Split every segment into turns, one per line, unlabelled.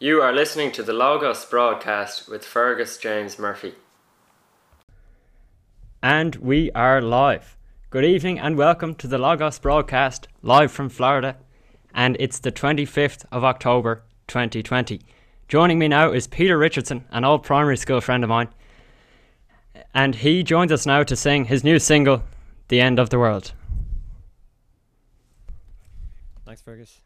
You are listening to the Logos broadcast with Fergus James Murphy.
And we are live. Good evening and welcome to the Logos broadcast live from Florida. And it's the 25th of October 2020. Joining me now is Peter Richardson, an old primary school friend of mine. And he joins us now to sing his new single, The End of the World.
Thanks, Fergus.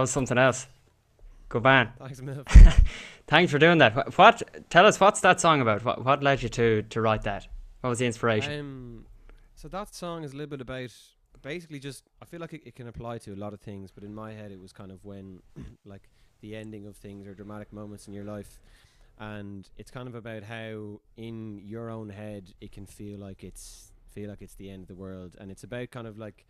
Was something else. Good man.
Thanks, Mill.
Thanks for doing that. What, what? Tell us what's that song about? What, what led you to to write that? What was the inspiration?
Um, so that song is a little bit about basically just. I feel like it, it can apply to a lot of things, but in my head, it was kind of when like the ending of things or dramatic moments in your life, and it's kind of about how in your own head it can feel like it's feel like it's the end of the world, and it's about kind of like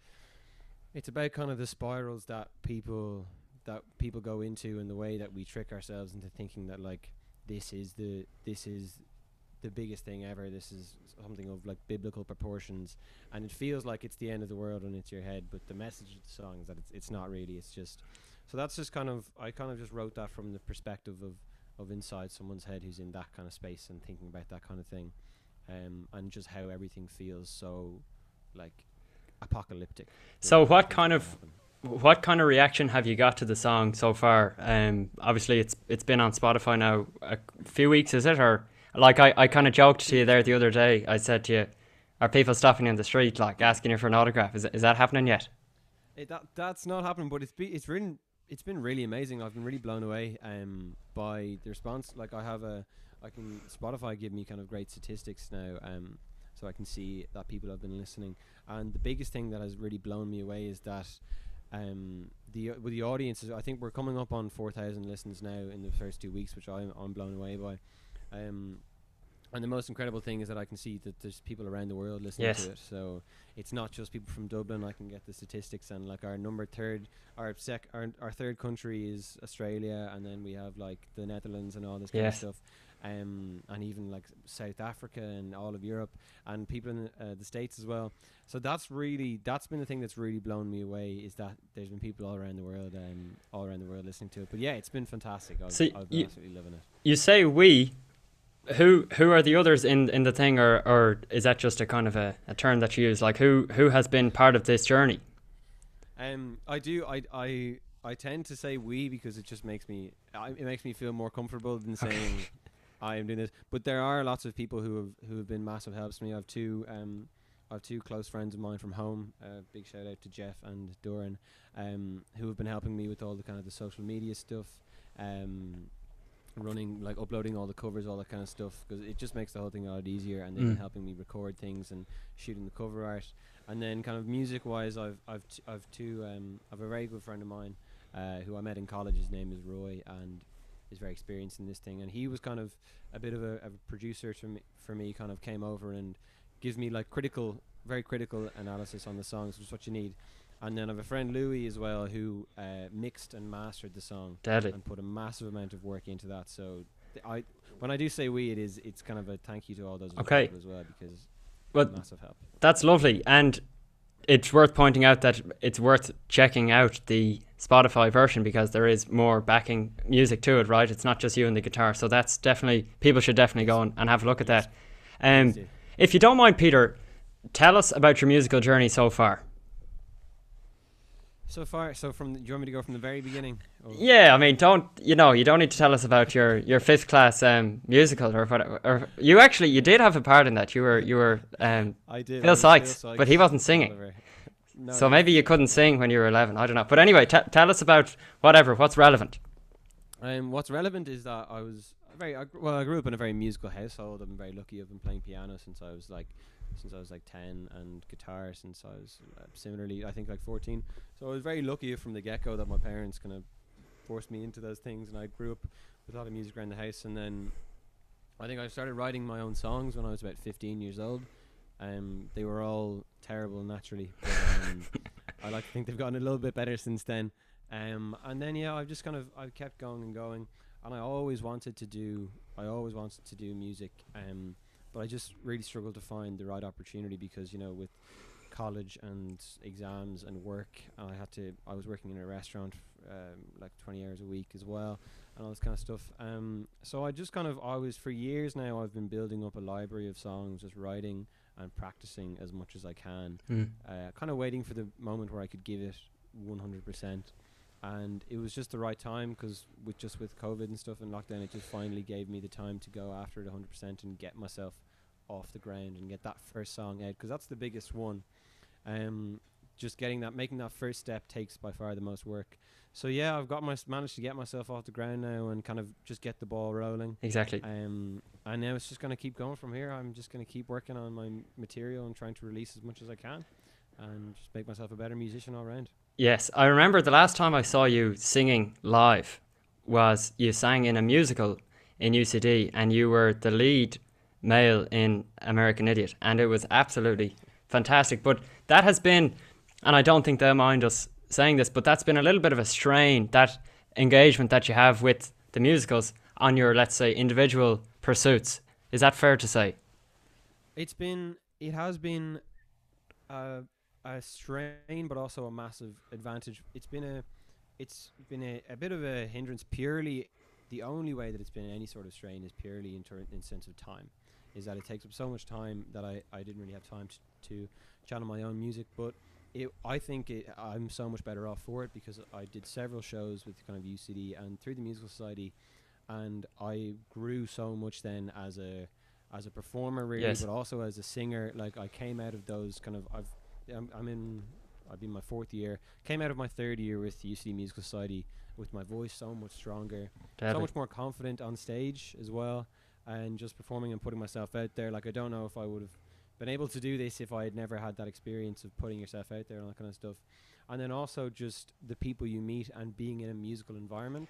it's about kind of the spirals that people that people go into and the way that we trick ourselves into thinking that like this is the this is the biggest thing ever this is something of like biblical proportions and it feels like it's the end of the world when it's your head but the message of the song is that it's, it's not really it's just so that's just kind of i kind of just wrote that from the perspective of of inside someone's head who's in that kind of space and thinking about that kind of thing um and just how everything feels so like apocalyptic
So what kind of-
happening.
What kind of reaction have you got to the song so far? Um, obviously it's it's been on Spotify now a few weeks, is it? Or like I, I kind of joked to you there the other day. I said to you, "Are people stopping in the street like asking you for an autograph? Is is that happening yet?"
It, that that's not happening, but it's be, it's really it's been really amazing. I've been really blown away um by the response. Like I have a I can Spotify give me kind of great statistics now um so I can see that people have been listening. And the biggest thing that has really blown me away is that um the with the audiences I think we're coming up on 4000 listens now in the first 2 weeks which I'm I'm blown away by. Um and the most incredible thing is that I can see that there's people around the world listening
Yes.
to it. So it's not just people from Dublin. I can get the statistics and like our number third, our sec, our, our third country is Australia, and then we have like the Netherlands and all this kind of stuff, um, and even like South Africa and all of Europe and people in the, uh, the states as well. So that's really that's been the thing that's really blown me away is that there's been people all around the world, um, all around the world listening to it. But yeah, it's been fantastic. I've,
So
I've been
you-
absolutely loving it.
You say we. Who who are the others in in the thing, or or is that just a kind of a, a term that you use? Like who who has been part of this journey?
Um, I do. I I I tend to say we because it just makes me. I, it makes me feel more comfortable than saying I am doing this. But there are lots of people who have who have been massive helps to me. I have two. Um, I have two close friends of mine from home. Uh, big shout out to Jeff and Doran, um, who have been helping me with all the kind of the social media stuff. Um, running like uploading all the covers all that kind of stuff because it just makes the whole thing a lot easier and they've been
Mm.
helping me record things and shooting the cover art and then kind of music wise I've I've t- I've two um I've a very good friend of mine uh, who I met in college his name is Roy and is very experienced in this thing and he was kind of a bit of a, a producer to me for me kind of came over and gives me like critical very critical analysis on the songs which is what you need and then I have a friend Louis as well who uh, mixed and mastered the song
Deadly.
and put a massive amount of work into that. So th- I, when I do say we, it is it's kind of a thank you to all those
Okay.
people as well because
But
massive help.
That's lovely, and it's worth pointing out that it's worth checking out the Spotify version because there is more backing music to it. Right, it's not just you and the guitar, so that's definitely people should definitely go and, and have a look at that. Um, if you don't mind, Peter, tell us about your musical journey so far.
So far, so from do you want me to go from the very beginning? Or-
Yeah, I mean, don't you know? You don't need to tell us about your, your fifth class um, musical or whatever. Or you actually you did have a part in that. You were you were um,
I did.
Phil
I was
Sikes, but he wasn't singing.
Oliver. No,
so
no.
maybe you couldn't sing when you were eleven. I don't know. But anyway, t- tell us about whatever. What's relevant?
Um, what's relevant is that I was very I, gr- well. I grew up in a very musical household. I've been very lucky. I've been playing piano since I was like since I was like ten, and guitar since I was uh, similarly I think like fourteen. So I was very lucky from the get go that my parents kind of forced me into those things, and I grew up with a lot of music around the house. And then I think I started writing my own songs when I was about fifteen years old. Um, they were all terrible naturally. But, um, I like to think they've gotten a little bit better since then. Um, and then yeah, I've just kind of I've kept going and going, and I always wanted to do I always wanted to do music, um, but I just really struggled to find the right opportunity because you know with college and exams and work, I had to I was working in a restaurant um, like 20 hours a week as well, and all this kind of stuff. Um, so I just kind of I was for years now I've been building up a library of songs, just writing and practicing as much as I can uh, kind of waiting for the moment where I could give it 100%. And it was just the right time because with just with COVID and stuff and lockdown, it just finally gave me the time to go after it 100% and get myself off the ground and get that first song out because that's the biggest one. Um, just getting that, making that first step takes by far the most work. So yeah, I've got my managed to get myself off the ground now and kind of just get the ball rolling.
Exactly.
Um, and now it's just going to keep going from here. I'm just going to keep working on my material and trying to release as much as I can, and just make myself a better musician all round.
Yes, I remember the last time I saw you singing live was you sang in a musical in UCD and you were the lead male in American Idiot and it was absolutely fantastic. But that has been, and I don't think they'll mind us saying this, but that's been a little bit of a strain, that engagement that you have with the musicals on your, let's say, individual pursuits. Is that fair to say?
It's been, it has been a, a strain, but also a massive advantage. It's been a, it's been a, a bit of a hindrance. Purely, the only way that it's been any sort of strain is purely in, ter- in sense of time. Is that it takes up so much time that I, I didn't really have time to, to channel my own music. But it, I think it, I'm so much better off for it because I did several shows with kind of UCD and through the Musical Society, and I grew so much then as a as a performer really,
Yes.
but also as a singer. Like I came out of those kind of I've I'm, I'm in I've been my fourth year. Came out of my third year with the UCD Musical Society with my voice so much stronger, so much more confident on stage as well, and just performing and putting myself out there. Like I don't know if I would have been able to do this if I had never had that experience of putting yourself out there and that kind of stuff. And then also just the people you meet and being in a musical environment.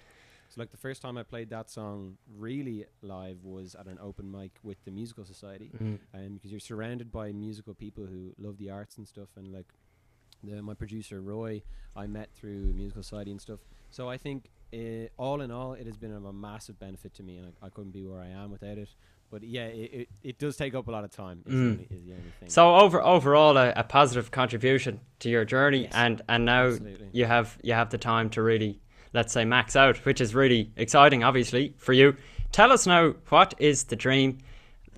So like the first time I played that song really live was at an open mic with the Musical Society
Mm.
um, because you're surrounded by musical people who love the arts and stuff and like the my producer Roy I met through musical society and stuff so I think uh, all in all it has been of a massive benefit to me and I, I couldn't be where I am without it but yeah it, it, it does take up a lot of time is,
Mm.
the, only, is the only thing
So over overall, a, a positive contribution to your journey,
Yes,
and and now
absolutely.
you have you have the time to really, let's say, max out, which is really exciting, obviously for you. Tell us now, what is the dream?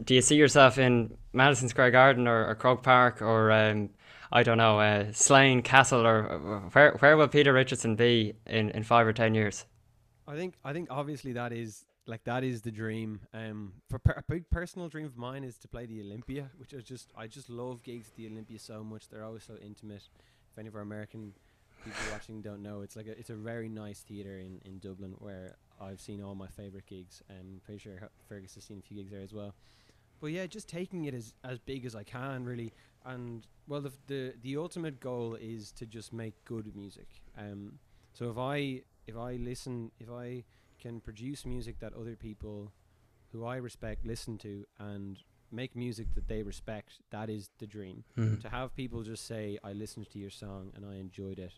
Do you see yourself in Madison Square Garden or, or Croke Park or um, I don't know, uh, Slane Castle, or uh, where where will Peter Richardson be in, in five or ten years?
I think I think obviously that is like that is the dream. Um, for per- a big personal dream of mine is to play the Olympia, which is just I just love gigs at the Olympia so much. They're always so intimate. If any of our American people watching don't know, it's like a, it's a very nice theater in, in Dublin where I've seen all my favorite gigs. Um, pretty sure Fergus has seen a few gigs there as well. But yeah, just taking it as as big as I can, really. And well, the f- the the ultimate goal is to just make good music. Um, so if I if I listen, if I can produce music that other people who I respect listen to and make music that they respect, that is the dream. To have people just say, "I listened to your song and I enjoyed it,"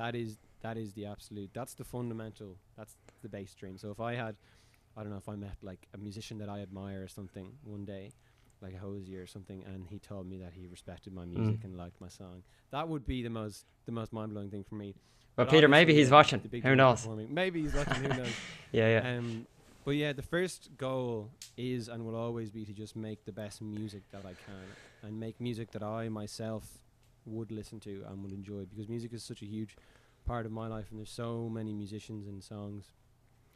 that is that is the absolute. That's the fundamental. That's the base dream. So if I had, I don't know, if I met like a musician that I admire or something one day, like a Hozier or something, and he told me that he respected my music
Mm.
and liked my song, that would be the most the most mind blowing thing for me. But
Peter, maybe he's watching. Who knows?
Maybe he's watching. Who knows?
Yeah, yeah.
Um, but yeah, the first goal is and will always be to just make the best music that I can and make music that I myself would listen to and would enjoy because music is such a huge part of my life and there's so many musicians and songs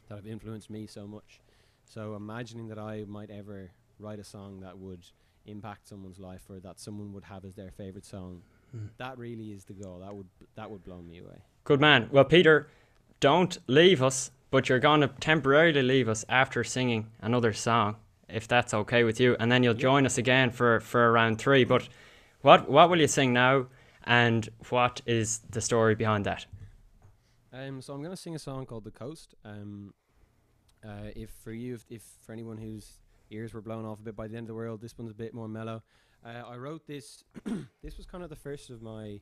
that have influenced me so much. So imagining that I might ever write a song that would impact someone's life or that someone would have as their favorite song,
Mm.
that really is the goal. That would that would blow me away.
Good man. Well, Peter, don't leave us, but you're going to temporarily leave us after singing another song, if that's okay with you, and then you'll join us again for for round three. But what what will you sing now, and what is the story behind that?
Um, so I'm gonna sing a song called "The Coast." Um, uh, if for you, if, if for anyone whose ears were blown off a bit by the end of the world, this one's a bit more mellow. Uh, I wrote this. this was kind of the first of my.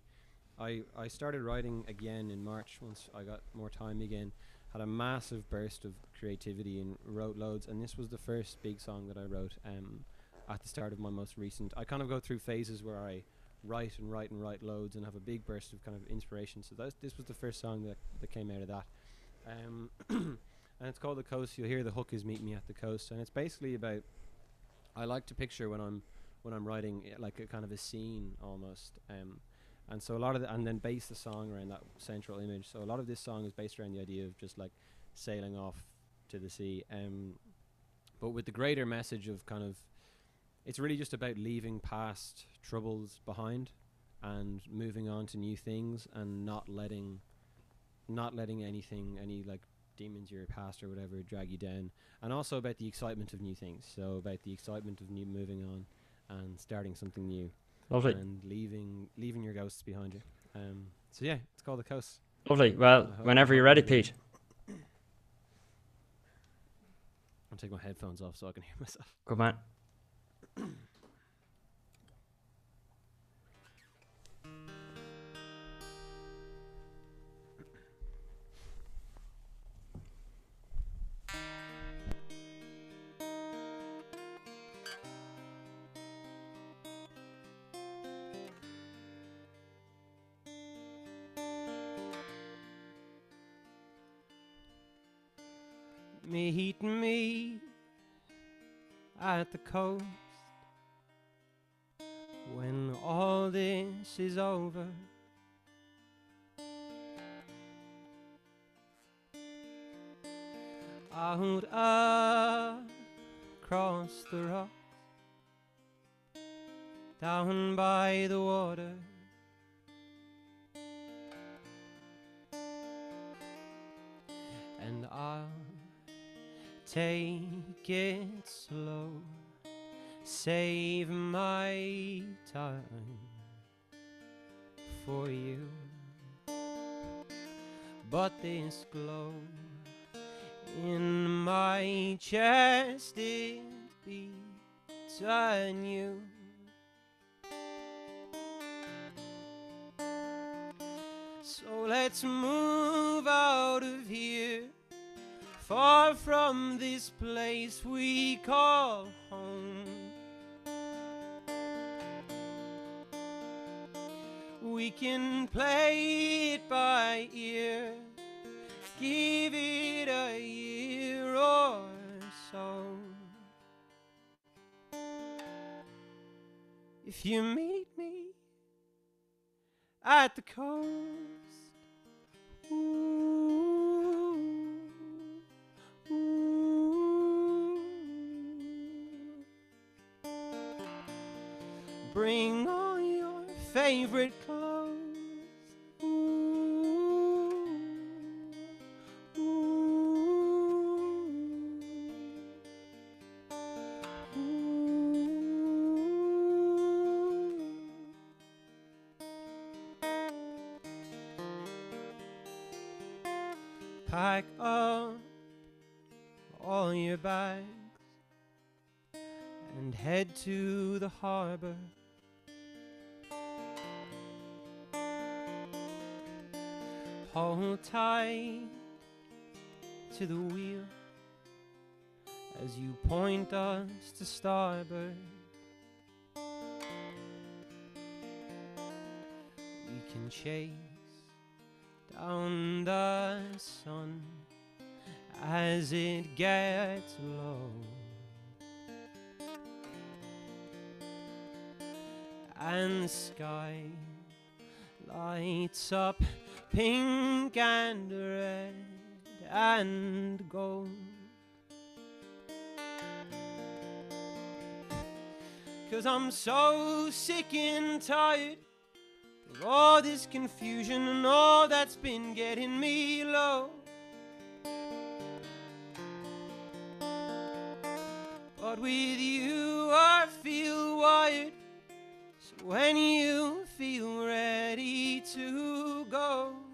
I I started writing again in March once I got more time again. Had a massive burst of creativity and wrote loads. And this was the first big song that I wrote. Um, at the start of my most recent. I kind of go through phases where I write and write and write loads and have a big burst of kind of inspiration. So that's, this was the first song that, that came out of that. Um, and it's called The Coast. You'll hear the hook is Meet Me at the Coast. And it's basically about, I like to picture when I'm when I'm writing like a kind of a scene almost. Um, and so a lot of the, and then base the song around that central image. So a lot of this song is based around the idea of just like sailing off to the sea. Um, but with the greater message of kind of, it's really just about leaving past troubles behind and moving on to new things and not letting not letting anything any like demons your past or whatever drag you down and also about the excitement of new things so about the excitement of new moving on and starting something new
Lovely.
and leaving leaving your ghosts behind you um so yeah it's called the coast
Lovely. Well, whenever you're ready, Pete.
i'll take my headphones off so i can hear myself
Good man.
Coast when all this is over. Out across the rocks, down by the water. And I'll take it slow, save my time for you. But this glow in my chest it beats anew. So let's move out of here far from this place we call home. We can play it by ear, give it a year or so. If you meet me at the coast, ooh, ooh, bring all your favorite Tight to the wheel as you point us to starboard. We can chase down the sun as it gets low. And the sky lights up pink and red and gold. Cause I'm so sick and tired of all this confusion and all that's been getting me low. But with you, I feel wired. So when you feel ready to go,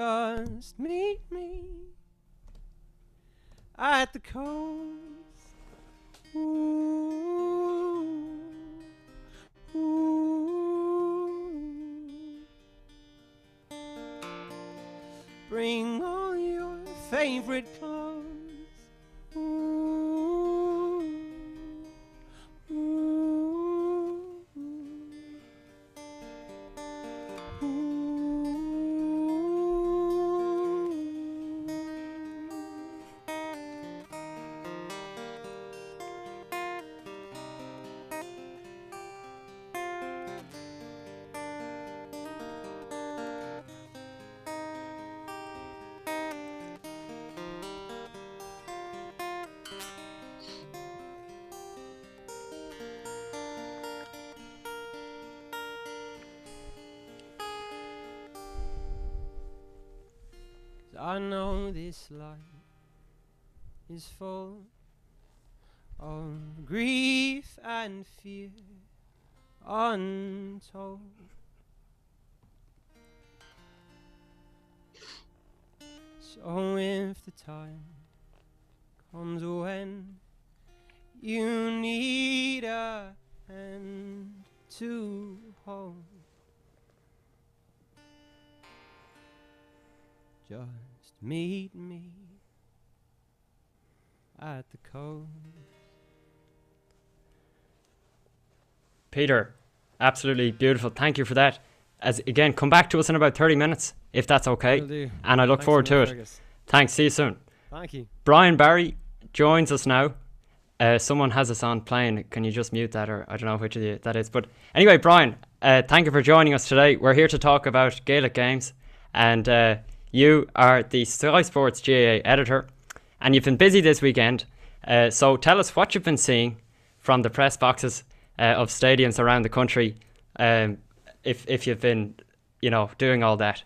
just meet me at the coast. Ooh, ooh. Bring all your favorite is full of grief and fear untold. So if the time comes when you need a hand to hold, just meet me at the coast.
Peter, absolutely beautiful. Thank you for that. As again, come back to us in about 30 minutes, if that's okay. And I look
Thanks
forward to it. Thanks. See you soon.
Thank you.
Brian Barry joins us now. Uh, someone has us on playing. Can you just mute that, or I don't know which of you that is. But anyway, Brian, uh, thank you for joining us today. We're here to talk about Gaelic games, and uh, you are the Sky Sports GAA editor, and you've been busy this weekend. Uh, so tell us what you've been seeing from the press boxes uh, of stadiums around the country. Um, if if you've been, you know, doing all that.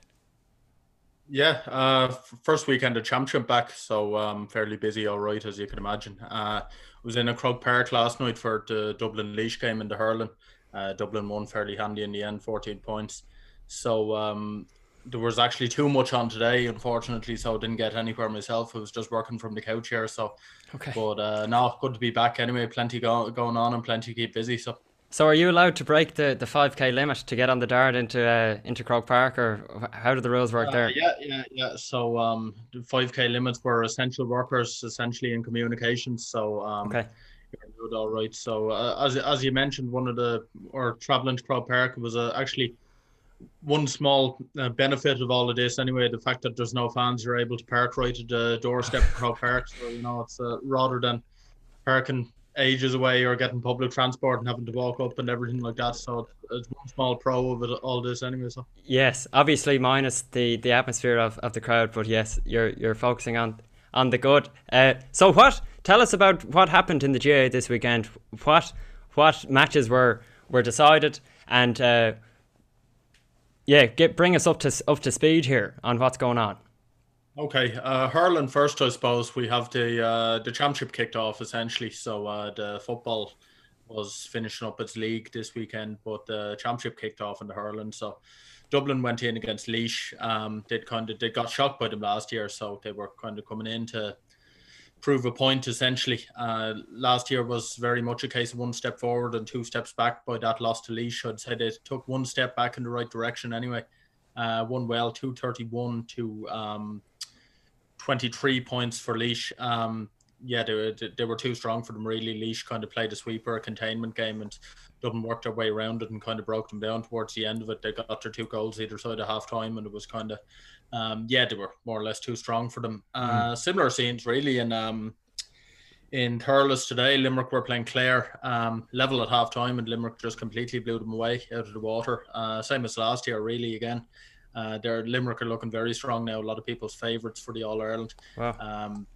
Yeah, uh, first weekend of championship back, so um, fairly busy, all right, as you can imagine. Uh, was in a Croke Park last night for the Dublin Laois game in the hurling. Uh, Dublin won fairly handy in the end, 14 points. So um, there was actually too much on today, unfortunately, so I didn't get anywhere myself. I was just working from the couch here, so.
Okay.
But uh, no, good to be back anyway. Plenty go- going on and plenty to keep busy. So
So are you allowed to break the, the 5k limit to get on the dart into uh, into Croke Park or how do the rules work
Uh,
there?
yeah, yeah, yeah. So um, the 5k limits were essential workers, essentially in communications. So um,
Okay.
all right. So uh, as as you mentioned, one of the or traveling to Croke Park was uh, actually one small uh, benefit of all of this. Anyway, the fact that there's no fans, you're able to park right at the doorstep of Croke Park. So you know, it's uh, rather than parking ages away or getting public transport and having to walk up and everything like that. So it's, one small pro of it, all this anyway. So.
Yes, obviously minus the, the atmosphere of, of the crowd, but yes, you're you're focusing on on the good. Uh, so what? Tell us about what happened in the GAA this weekend. What what matches were were decided and uh, yeah, get bring us up to up to speed here on what's going on.
Okay, uh, hurling first, I suppose. We have the uh, the championship kicked off essentially. So uh, the football was finishing up its league this weekend, but the championship kicked off in the hurling. So Dublin went in against Laois. Um, they kind of they got shocked by them last year, so they were kind of coming in to prove a point essentially. Uh, last year was very much a case of one step forward and two steps back by that loss to Laois. I'd say they took one step back in the right direction anyway. Uh, won well, 231 to um, 23 points for Laois. Um, yeah, they were, they were too strong for them, really. Laois kind of played a sweeper, a containment game, and Dublin worked their way around it and kind of broke them down towards the end of it. They got their two goals either side of half time, and it was kind of, um, yeah, they were more or less too strong for them. Uh, Similar scenes, really, in um, in Thurles today. Limerick were playing Clare, um, level at half time, and Limerick just completely blew them away out of the water. Uh, same as last year, really, again. Uh, their Limerick are looking very strong now. A lot of people's favourites for the All Ireland.
Wow.
Um,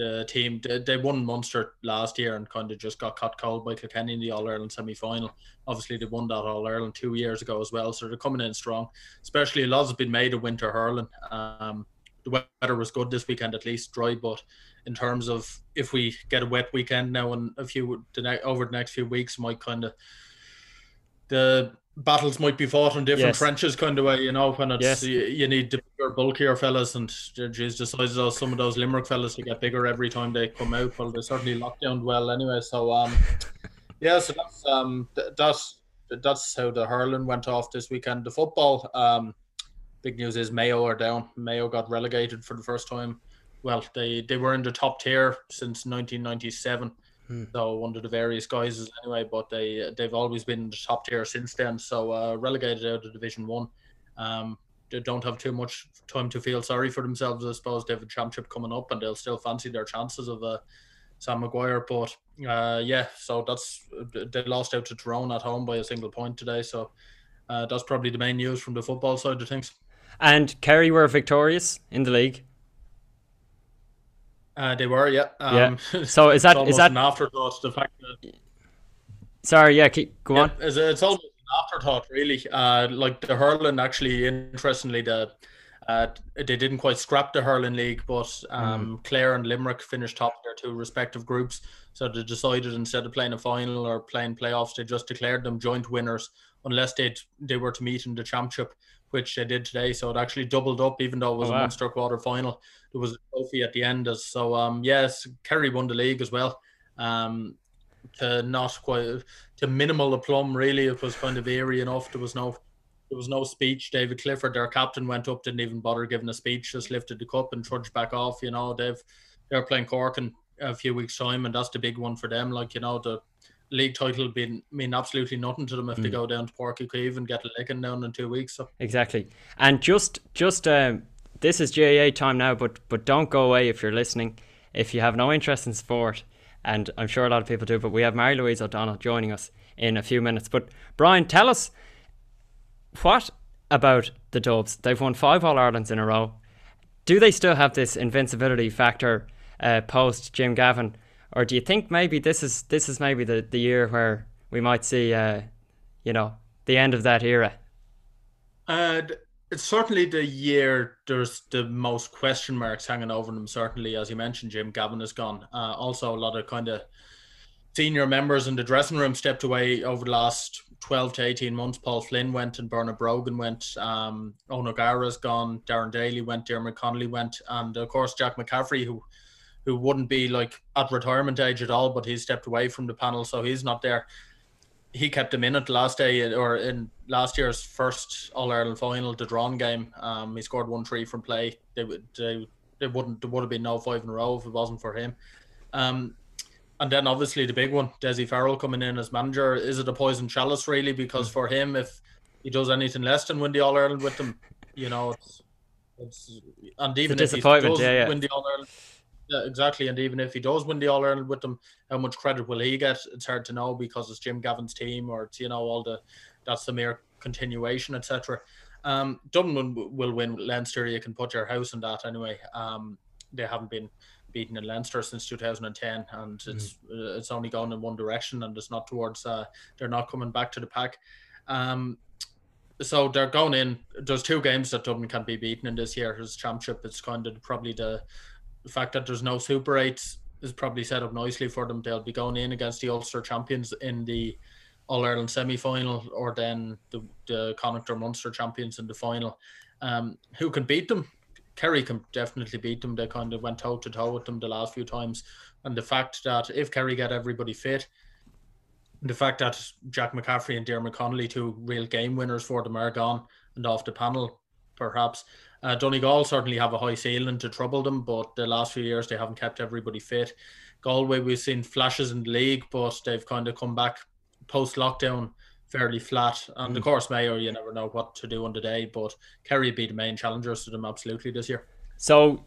the team they, they won Munster last year and kind of just got caught cold by Kilkenny in the All Ireland semi final. Obviously, they won that All Ireland two years ago as well, so they're coming in strong. Especially a lot has been made of winter hurling. Um, the weather was good this weekend, at least dry, but in terms of if we get a wet weekend now and a few the ne- over the next few weeks, might kind of the battles might be fought in different
Yes.
trenches, kind of way. You know, when it's
Yes.
you, you need the bigger, bulkier fellas, and geez, the size of those, some of those Limerick fellas to get bigger every time they come out. Well, they certainly locked down well anyway. So um, yeah, so that's um th- that's that's how the hurling went off this weekend. The football um, big news is Mayo are down. Mayo got relegated for the first time. Well, they they were in the top tier since 1997.
Hmm.
So under the various guises anyway, but they they've always been in the top tier since then. So uh, relegated out of Division One. Um, they don't have too much time to feel sorry for themselves. I suppose they have a championship coming up, and they'll still fancy their chances of uh, Sam Maguire. But uh, yeah, so that's they lost out to Tyrone at home by a single point today. So uh, that's probably the main news from the football side of things.
And Kerry were victorious in the league.
Uh, they were, yeah.
Yeah.
Um,
So is that is that
an afterthought? The fact that
sorry? Yeah, keep go on.
It's, it's almost an afterthought, really. Uh, like the hurling, actually, interestingly, the Uh, they didn't quite scrap the hurling league, but
Mm.
um, Clare and Limerick finished top of their two respective groups. So they decided instead of playing a final or playing playoffs, they just declared them joint winners unless they they were to meet in the championship, which they did today. So it actually doubled up, even though it was
Oh,
a
wow.
Munster quarter final. There was a trophy at the end. As so, um, yes, Kerry won the league as well. Um, to not quite to minimal aplomb, really, it was kind of eerie enough. There was no there was no speech. David Clifford, their captain, went up, didn't even bother giving a speech, just lifted the cup and trudged back off. You know, they've they're playing Cork in a few weeks' time, and that's the big one for them. Like you know, the league title being mean absolutely nothing to them if they
Mm.
go down to Páirc Uí Chaoimh and get a licking down in two weeks. So
Exactly. And just just um, this is GAA time now, but but don't go away if you're listening. If you have no interest in sport, and I'm sure a lot of people do, but we have Marie-Louise O'Donnell joining us in a few minutes. But Brian, tell us what about the Dubs? They've won five All Irelands in a row. Do they still have this invincibility factor uh, post Jim Gavin, or do you think maybe this is this is maybe the, the year where we might see, uh, you know, the end of that era?
And it's certainly the year there's the most question marks hanging over them. Certainly, as you mentioned, Jim Gavin is gone. Uh, also, a lot of kind of senior members in the dressing room stepped away over the last 12 to 18 months. Paul Flynn went and Bernard Brogan went. Um, Eoghan O'Gara's gone. Darren Daly went. Diarmuid Connolly went. And of course, Jack McCaffrey, who who wouldn't be like at retirement age at all, but he stepped away from the panel, so he's not there. He kept him in at the last day or in last year's first All Ireland final, the drawn game. Um, he scored one three from play. They would they, they wouldn't there would have been no five in a row if it wasn't for him. Um, and then obviously the big one, Dessie Farrell coming in as manager. Is it a poison chalice really? Because for him, if he does anything less than win the All Ireland with them, you know, it's, it's and even if he does
yeah, yeah.
win the All Ireland, yeah, exactly. And even if he does win the All Ireland with them, how much credit will he get? It's hard to know because it's Jim Gavin's team, or it's you know all the that's the mere continuation, etc. Um, Dublin will- win Leinster. You can put your house on that anyway. Um, they haven't been beaten in Leinster since 2010, and it's uh, it's only gone in one direction, and it's not towards. Uh, they're not coming back to the pack. Um, so they're going in. There's two games that Dublin can be beaten in this year's championship. It's kind of probably the, the fact that there's no Super Eights is probably set up nicely for them. They'll be going in against the Ulster champions in the All Ireland semi final, or then the the Connacht or Munster champions in the final. Um, who can beat them? Kerry can definitely beat them. They kind of went toe to toe with them the last few times, and the fact that if Kerry get everybody fit, the fact that Jack McCaffrey and Diarmuid Connolly, two real game winners for them, are gone and off the panel, perhaps. Uh, Donegal certainly have a high ceiling to trouble them, but the last few years they haven't kept everybody fit. Galway, we've seen flashes in the league, but they've kind of come back post lockdown fairly flat. And of course, Mayo, you never know what to do on the day, but Kerry be the main challengers to them absolutely this year.
So,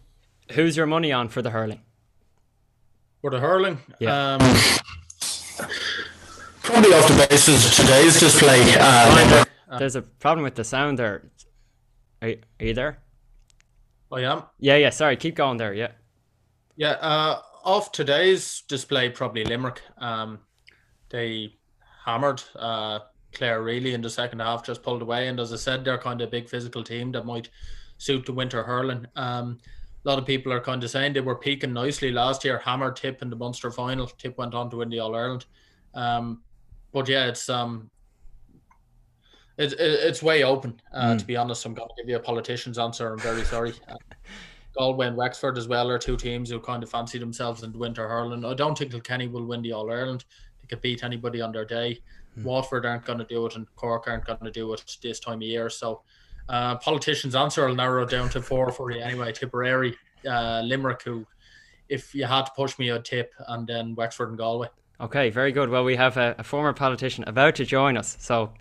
who's your money on for the hurling?
For the hurling,
Yeah.
um, probably off the basis of today's display. Uh,
There's a problem with the sound there. Are you, are you there?
I am.
Yeah, yeah. Sorry, keep going there. Yeah.
Yeah, uh, off today's display, probably Limerick. Um, they hammered uh, Clare really in the second half, just pulled away. And as I said, they're kind of a big physical team that might suit the winter hurling. Um, a lot of people are kind of saying they were peaking nicely last year. Hammered Tip in the Munster final. Tip went on to win the All Ireland. Um, but yeah, it's um, it, it, it's way open. Uh, To be honest, I'm going to give you a politician's answer. I'm very sorry. Uh, Galway and Wexford as well are two teams who kind of fancy themselves in winter hurling. I don't think Kilkenny will win the All Ireland. They could beat anybody on their day. Waterford aren't going to do it, and Cork aren't going to do it this time of year. So, uh, politicians' answer will narrow down to four for you anyway. Tipperary, uh, Limerick, who, if you had to push me, I'd tip, and then Wexford and Galway.
Okay, very good. Well, we have a, a former politician about to join us, so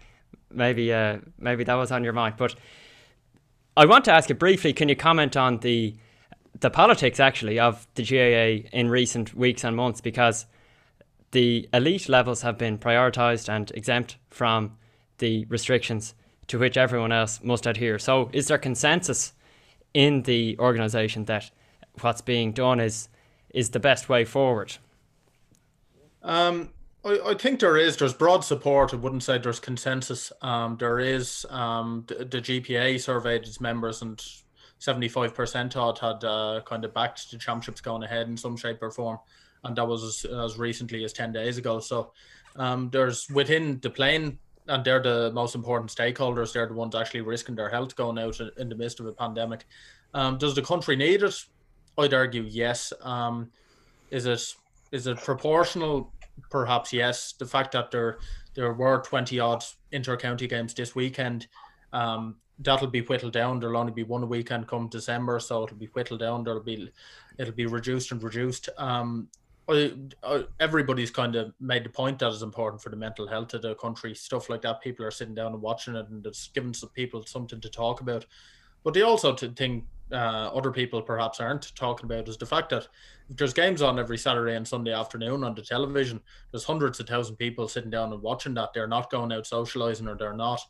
maybe uh, maybe that was on your mind. But I want to ask you briefly. Can you comment on the the politics actually of the GAA in recent weeks and months? Because the elite levels have been prioritised and exempt from the restrictions to which everyone else must adhere. So, is there consensus in the organisation that what's being done is is the best way forward?
Um, I, I think there is. There's broad support. I wouldn't say there's consensus. Um, there is. Um, the, the GPA surveyed its members and 75% odd had uh, kind of backed the championships going ahead in some shape or form. And that was as, as recently as 10 days ago. So um, there's within the plane, and they're the most important stakeholders. They're the ones actually risking their health going out in the midst of a pandemic. Um, does the country need it? I'd argue yes. Um, is it is it proportional? Perhaps yes. The fact that there there were 20 odd inter-county games this weekend um, that'll be whittled down. There'll only be one weekend come December, so it'll be whittled down. There'll be it'll be reduced and reduced. Um, everybody's kind of made the point that is important for the mental health of the country. Stuff like that, people are sitting down and watching it, and it's giving some people something to talk about. But they also think uh, other people perhaps aren't talking about is the fact that there's games on every Saturday and Sunday afternoon on the television, there's hundreds of thousand people sitting down and watching that. They're not going out socializing or they're not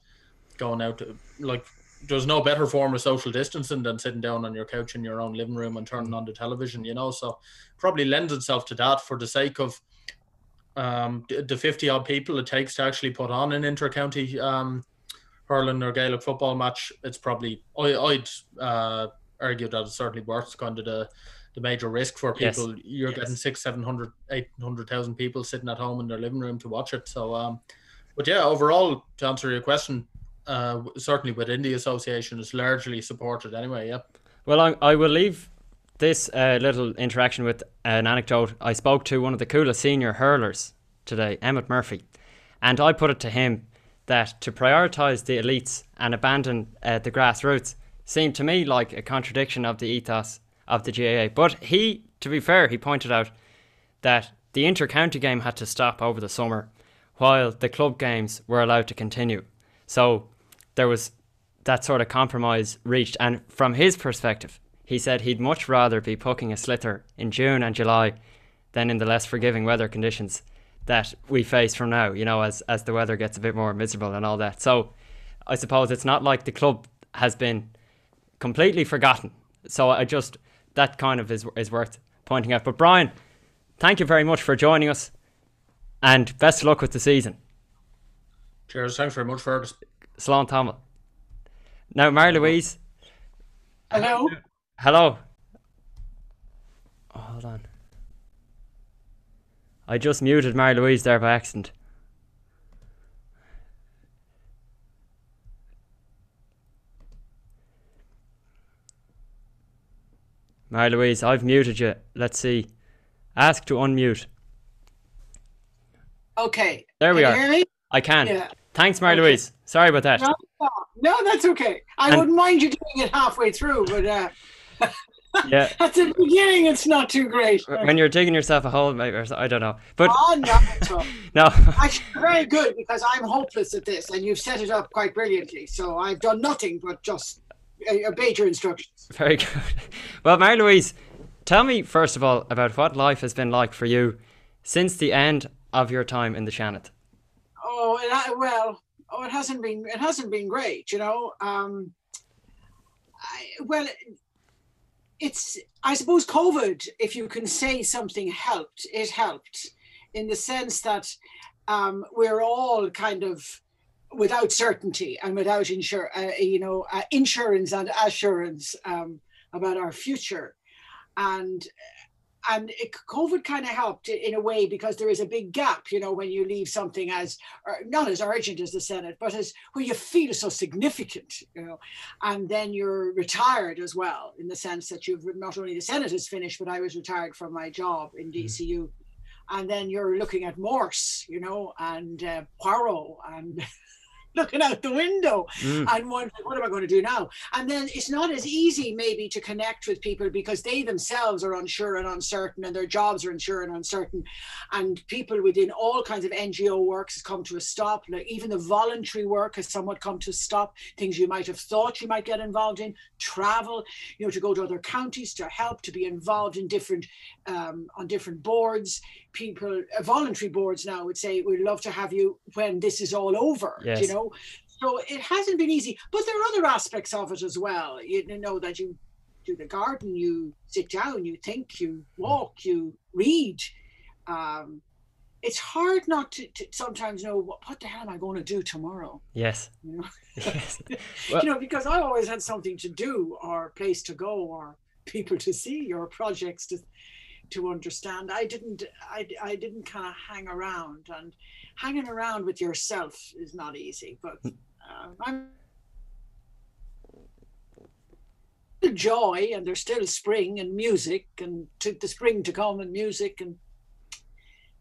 going out to, like there's no better form of social distancing than sitting down on your couch in your own living room and turning on the television, you know. So probably lends itself to that for the sake of um, the 50 odd people it takes to actually put on an inter-county um, hurling or Gaelic football match. It's probably I, would uh, argue that it's certainly worth kind of the the major risk for people. Yes. You're yes. getting six, seven hundred, eight hundred thousand people sitting at home in their living room to watch it. So, um, but yeah, overall, to answer your question, uh, certainly within the association is largely supported anyway. Yep.
Well, I, I will leave this uh, little interaction with an anecdote. I spoke to one of the coolest senior hurlers today, Emmett Murphy, and I put it to him that to prioritise the elites and abandon uh, the grassroots seemed to me like a contradiction of the ethos of the GAA. But he, to be fair, he pointed out that the inter-county game had to stop over the summer, while the club games were allowed to continue. So there was that sort of compromise reached. And from his perspective, he said he'd much rather be pucking a sliotar in June and July than in the less forgiving weather conditions that we face from now, you know, as, as the weather gets a bit more miserable and all that. So I suppose it's not like the club has been completely forgotten. So I just, that kind of is, is worth pointing out. But Brian, thank you very much for joining us and best of luck with the season.
Cheers. Thanks very much, Fergus.
Slán Tamil. Now, Marie-Louise.
Hello.
Hello. Oh, hold on. I just muted Marie-Louise there by accident. Marie-Louise, I've muted you. Let's see. Ask to unmute.
Okay.
There we
can
are. I can. Yeah. Thanks, Mary okay. Louise. Sorry about that.
No, no, that's okay. I and wouldn't mind you doing it halfway through, but uh,
yeah,
at the beginning, it's not too great.
When you're digging yourself a hole, I don't know. But
oh, no,
no.
Actually, very good because I'm hopeless at this, and you've set it up quite brilliantly. So I've done nothing but just obey your instructions.
Very good. Well, Marie-Louise, tell me first of all about what life has been like for you since the end of your time in the Seanad.
Oh, well, oh, it hasn't been it hasn't been great, you know. Um, I, well, it's I suppose COVID, if you can say something helped, it helped in the sense that um, we're all kind of without certainty and without insure, uh, you know, uh, insurance and assurance um, about our future, and and it, COVID kind of helped in a way because there is a big gap, you know, when you leave something as not as urgent as the Senate, but as where you feel is so significant, you know, and then you're retired as well in the sense that you've not only the Senate is finished, but I was retired from my job in DCU. Mm. And then you're looking at Morse, you know, and uh, Poirot and looking out the window mm. and wondering, what am I going to do now? And then it's not as easy, maybe, to connect with people because they themselves are unsure and uncertain, and their jobs are unsure and uncertain. And people within all kinds of NGO works has come to a stop. Like even the voluntary work has somewhat come to a stop. Things you might have thought you might get involved in, travel, you know, to go to other counties to help, to be involved in different um, on different boards. People, uh, voluntary boards now would say, "We'd love to have you when this is all over." Yes. You know, so it hasn't been easy. But there are other aspects of it as well. You know that you do the garden, you sit down, you think, you walk, you read. Um, it's hard not to, to sometimes know what, what the hell am I going to do tomorrow?
Yes.
You know,
yes.
you know, because I always had something to do, or place to go, or people to see, or projects to to understand. I didn't, I, I didn't kind of hang around, and hanging around with yourself is not easy. But uh, I'm joy, and there's still spring and music, and to the spring to come, and music and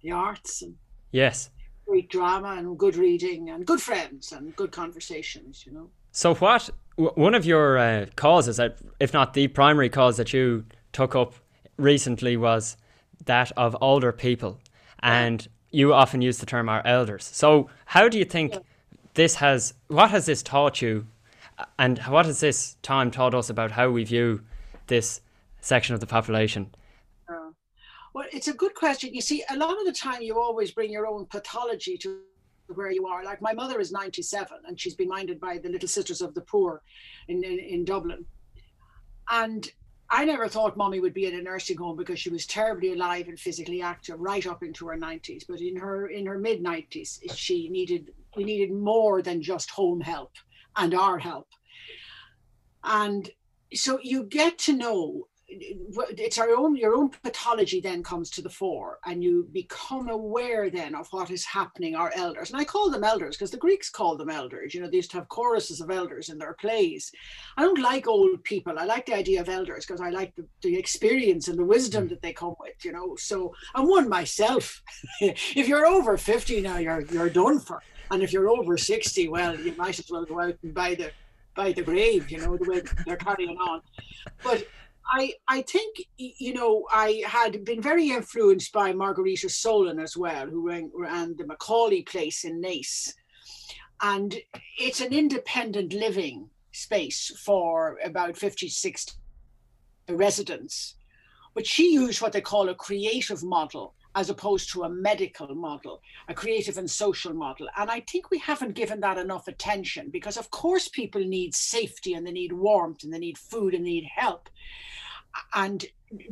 the arts and
Yes.
great drama and good reading and good friends and good conversations. You know.
So what? One of your uh, causes, that, if not the primary cause that you took up recently, was that of older people, and you often use the term our elders. So how do you think this has? What has this taught you, and what has this time taught us about how we view this section of the population?
Uh, well, it's a good question. You see, a lot of the time you always bring your own pathology to where you are. Like my mother is 97 and she's been minded by the Little Sisters of the Poor in, in, in Dublin. And I never thought mommy would be in a nursing home because she was terribly alive and physically active right up into her 90s. But in her in her mid 90s, she needed we needed more than just home help and our help. And so you get to know it's our own your own pathology then comes to the fore and you become aware then of what is happening our elders. And i call them elders because the greeks called them elders you know they used to have choruses of elders in their plays. I don't like old people i like the idea of elders because i like the, the experience and the wisdom mm. that they come with you know. So i'm one myself. If you're over 50 now you're you're done for. And if you're over 60 well you might as well go out and buy the by the grave, you know, the way they're carrying on. But I, I think, you know, I had been very influenced by Margarita Solon as well, who ran, ran the McAuley place in Naas. And it's an independent living space for about 50, 60 residents. But she used what they call a creative model as opposed to a medical model, a creative and social model. And I think we haven't given that enough attention because, of course, people need safety and they need warmth and they need food and they need help. And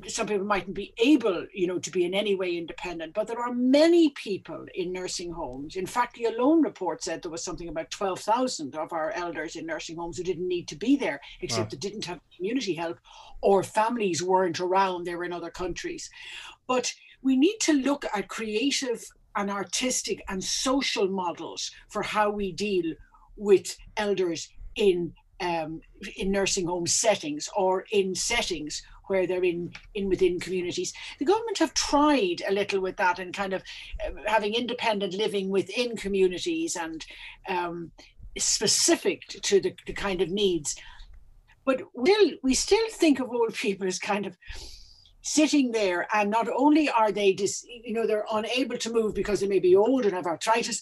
some people mightn't be able, you know, to be in any way independent, but there are many people in nursing homes. In fact, the Alone report said there was something about 12,000 of our elders in nursing homes who didn't need to be there, except
Wow.
they didn't have community help or families weren't around, they were in other countries. But we need to look at creative and artistic and social models for how we deal with elders in um, in nursing home settings or in settings where they're in in within communities. The government have tried a little with that and kind of uh, having independent living within communities and um, specific to the, the kind of needs. But still, we still think of old people as kind of sitting there and not only are they dis, you know they're unable to move because they may be old and have arthritis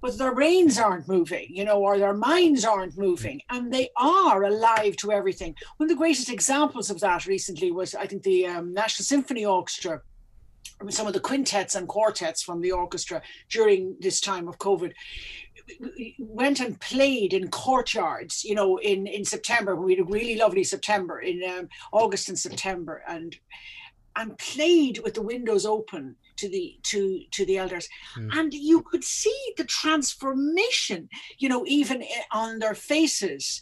but their brains aren't moving you know or their minds aren't moving and they are alive to everything. One of the greatest examples of that recently was i think the um, national symphony orchestra some of the quintets and quartets from the orchestra during this time of covid. Went and played in courtyards you know in in september. We had a really lovely september in um, august and september and and played with the windows open to the to to the elders.
Mm.
and you could see the transformation you know even on their faces.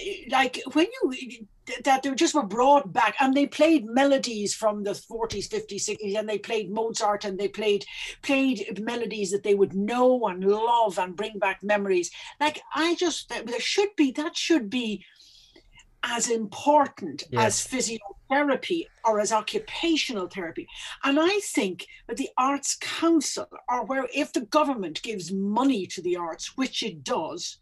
Eh, like when you that they just were brought back and they played melodies from the 40s 50s 60s and they played mozart and they played played melodies that they would know and love and bring back memories. Like i just there should be that should be as important
Yes.
as physiotherapy or as occupational therapy. And I think that the Arts Council, or where if the government gives money to the arts, which it does,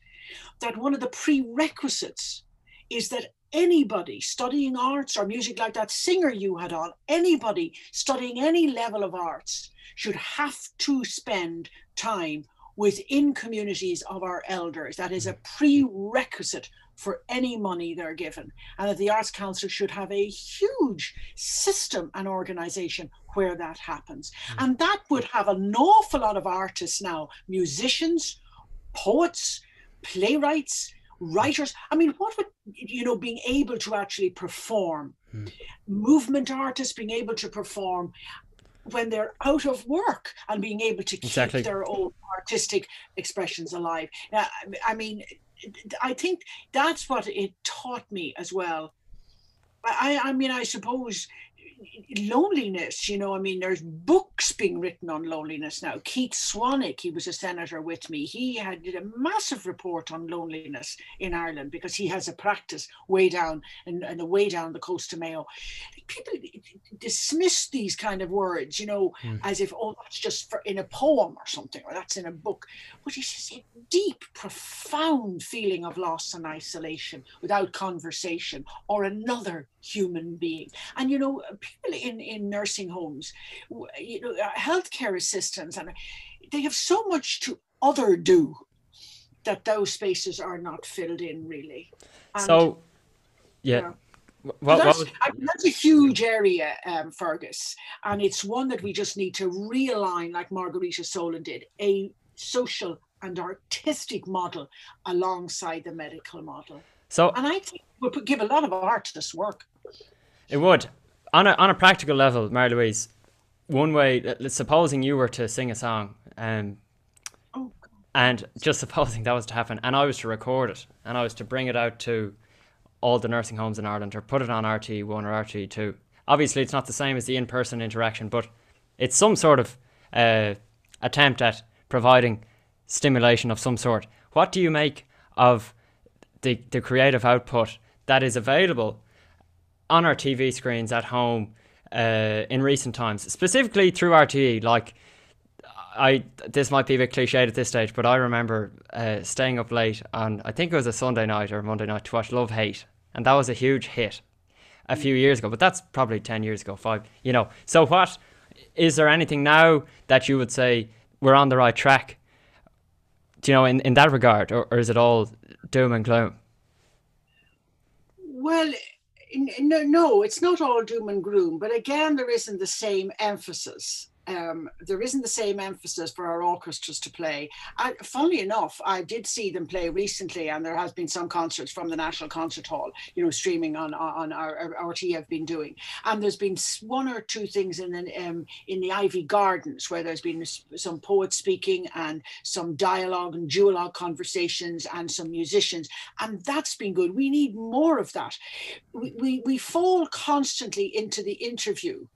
that one of the prerequisites is that anybody studying arts or music like that singer you had on, anybody studying any level of arts should have to spend time within communities of our elders. That is a mm. prerequisite for any money they're given. And that the Arts Council should have a huge system and organization where that happens. Mm. And that would have an awful lot of artists now, musicians, poets, playwrights, writers. I mean, what would, you know, being able to actually perform, hmm. movement artists being able to perform. When they're out of work and being able to keep
Exactly.
their own artistic expressions alive. Now, I- I mean, I think that's what it taught me as well. I, I mean, I suppose loneliness, you know, I mean, there's books being written on loneliness now. Keith Swanick, he was a senator with me. He had did a massive report on loneliness in Ireland because he has a practice way down and, and way down the coast of Mayo. People dismiss these kind of words, you know,
Hmm.
as if, oh, that's just for in a poem or something, or that's in a book. But it's just a deep, profound feeling of loss and isolation without conversation or another human being. And you know, people in in nursing homes, you know, uh, healthcare assistants, and they have so much to other do that those spaces are not filled in really. And
So, yeah.
so
What, what
that's,
was,
I mean, that's a huge area, um, Fergus, and it's one that we just need to realign, like Margarita Solon did, a social and artistic model alongside the medical model.
so
And I think would give a lot of art to this work.
It would. On a, on a practical level, Marie-Louise, one way, supposing you were to sing a song, um,
Oh,
and just supposing that was to happen, and I was to record it, and I was to bring it out to all the nursing homes in Ireland, or put it on RT1 or RT2. Obviously, it's not the same as the in person interaction, but it's some sort of uh, attempt at providing stimulation of some sort. What do you make of the, the creative output that is available on our TV screens at home uh, in recent times, specifically through RTE. Like, I this might be a bit cliched at this stage, but I remember uh, staying up late on I think it was a Sunday night or Monday night to watch Love Hate, and that was a huge hit a few years ago. But that's probably ten years ago, five. You know. So what is there anything now that you would say we're on the right track? Do you know in, in that regard, or, or is it all doom and gloom?
Well, no, no, it's not all doom and gloom, but again, there isn't the same emphasis. Um, there isn't the same emphasis for our orchestras to play. I, funnily enough, I did see them play recently, and there has been some concerts from the National Concert Hall, you know, streaming on on our, our RT have been doing, and there's been one or two things in the um, in the Iveagh Gardens where there's been some poets speaking and some dialogue and duologue conversations and some musicians, and that's been good. We need more of that we, we, we fall constantly into the interview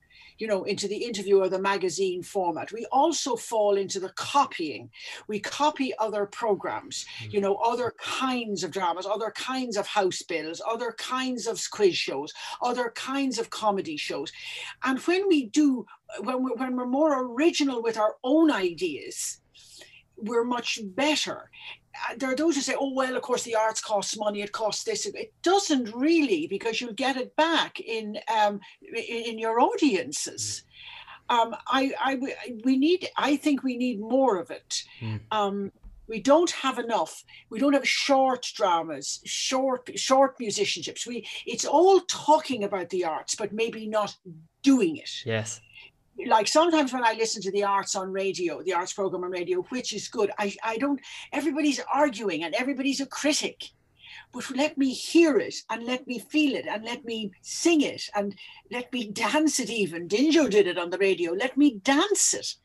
you know into the interview or the magazine format. We also fall into the copying. We copy other programs hmm. you know other kinds of dramas other kinds of house bills other kinds of quiz shows other kinds of comedy shows. And when we do when we're, when we're more original with our own ideas we're much better there are those who say, oh, well, of course, the arts costs money, it costs this. It doesn't really, because you'll get it back in um, in, in your audiences. Um, I, I, we need, I think we need more of it.
Mm.
Um, we don't have enough. We don't have short dramas, short, short musicianships. We, it's all talking about the arts, but maybe not doing it
Yes.
Like sometimes when I listen to the arts on radio, the arts program on radio, which is good, I, I don't, everybody's arguing and everybody's a critic. But let me hear it and let me feel it and let me sing it and let me dance it even. Dinjo did it on the radio. Let me dance it.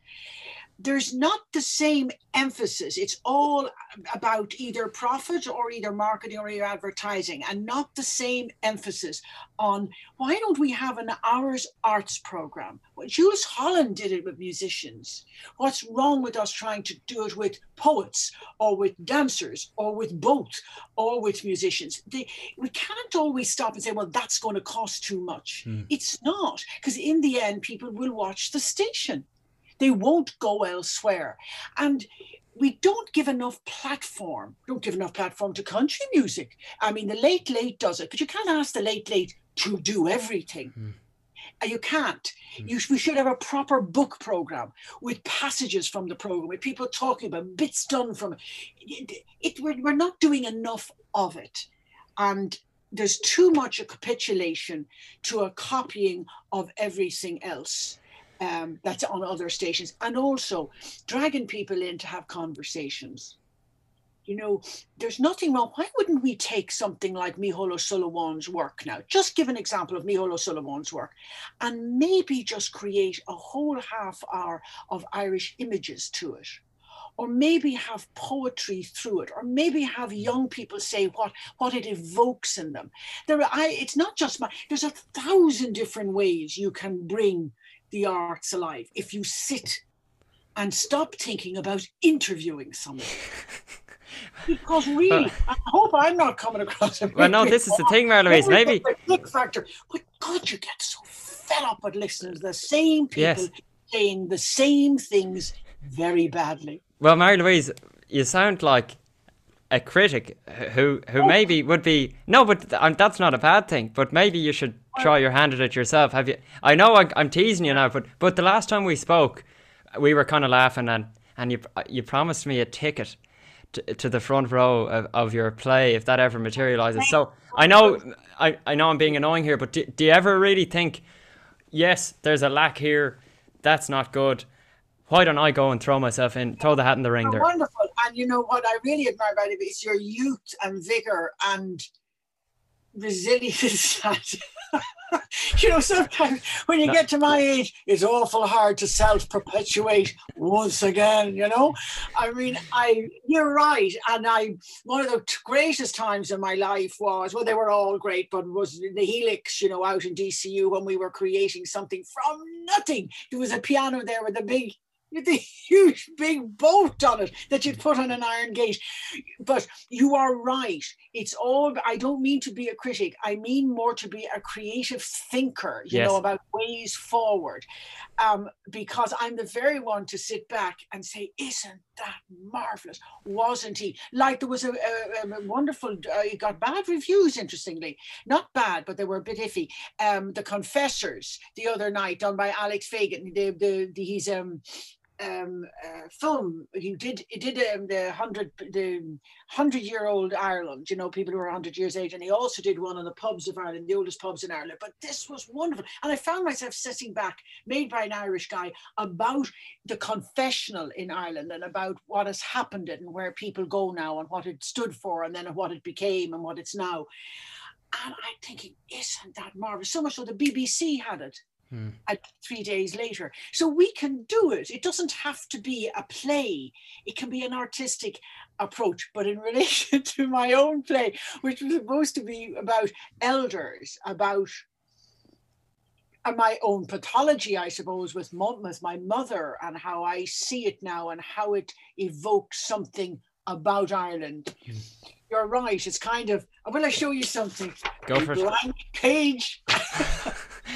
There's not the same emphasis. It's all about either profit or either marketing or either advertising, and not the same emphasis on why don't we have an hours arts program? Well, Jools Holland did it with musicians. What's wrong with us trying to do it with poets or with dancers or with both or with musicians? They, we can't always stop and say, well, that's going to cost too much.
Hmm.
It's not, because in the end, people will watch the station. They won't go elsewhere. And we don't give enough platform, don't give enough platform to country music. I mean, the late late does it, but you can't ask the late late to do everything.
Mm.
You can't.
Mm.
You, we should have a proper book program with passages from the program, with people talking about bits done from it. it, it we're, we're not doing enough of it. And there's too much a capitulation to a copying of everything else um, that's on other stations, and also dragging people in to have conversations. you know, there's nothing wrong. Why wouldn't we take something like Mícheál O'Sullivan's work now? Just give an example of Mícheál O'Sullivan's work and maybe just create a whole half hour of Irish images to it. Or maybe have poetry through it, or maybe have young people say what, what it evokes in them. There, are, I, it's not just my. There's a thousand different ways you can bring the arts alive if you sit and stop thinking about interviewing someone. Because really, I hope I'm not coming across. a
Well, no, this is the thing,
Marie-Louise.
Maybe
click factor. But God, you get so fed up with listening to the same people
Yes.
saying the same things very badly.
Well, Marie-Louise, you sound like a critic who who maybe would be no, but um, that's not a bad thing. But maybe you should try your hand at it yourself. Have you? I know I, I'm teasing you now, but but the last time we spoke, we were kind of laughing and and you you promised me a ticket. To, to the front row of, of your play if that ever materializes so i know I, I know i'm being annoying here but do, do you ever really think yes there's a lack here that's not good why don't i go and throw myself in throw the hat in the ring there
wonderful. And you know what I really admire about it is your youth and vigor and resilience. You know, sometimes when you
No.
get to my age, it's awful hard to self-perpetuate once again, you know. I mean, I you're right. And I one of the greatest times in my life was well, they were all great, but was the Helix, you know, out in DCU when we were creating something from nothing. There was a piano there with a big with a huge big bolt on it that you'd put on an iron gate. But you are right. It's all, I don't mean to be a critic. I mean more to be a creative thinker, you
Yes.
know, about ways forward. Um, because I'm the very one to sit back and say, isn't that marvelous? Wasn't he? Like there was a, a, a wonderful, uh, it got bad reviews, interestingly. Not bad, but they were a bit iffy. Um, the Confessors the other night, done by Alex Fegan. The, the, the, he's um, um, uh, film. He did he did um, the hundred the hundred year old Ireland. You know, people who are hundred years age, and he also did one on the pubs of Ireland, the oldest pubs in Ireland. But this was wonderful, and I found myself sitting back, made by an Irish guy, about the confessional in Ireland and about what has happened and where people go now and what it stood for, and then what it became and what it's now. And I'm thinking, isn't that marvelous? So much so the BBC had it At three days later. So we can do it. It doesn't have to be a play. It can be an artistic approach. But in relation to my own play, which was supposed to be about elders, about uh, my own pathology, I suppose, with, mom, with my mother and how I see it now and how it evokes something about Ireland. You're right. It's kind of. Will I show you something?
Go for it.
blank page.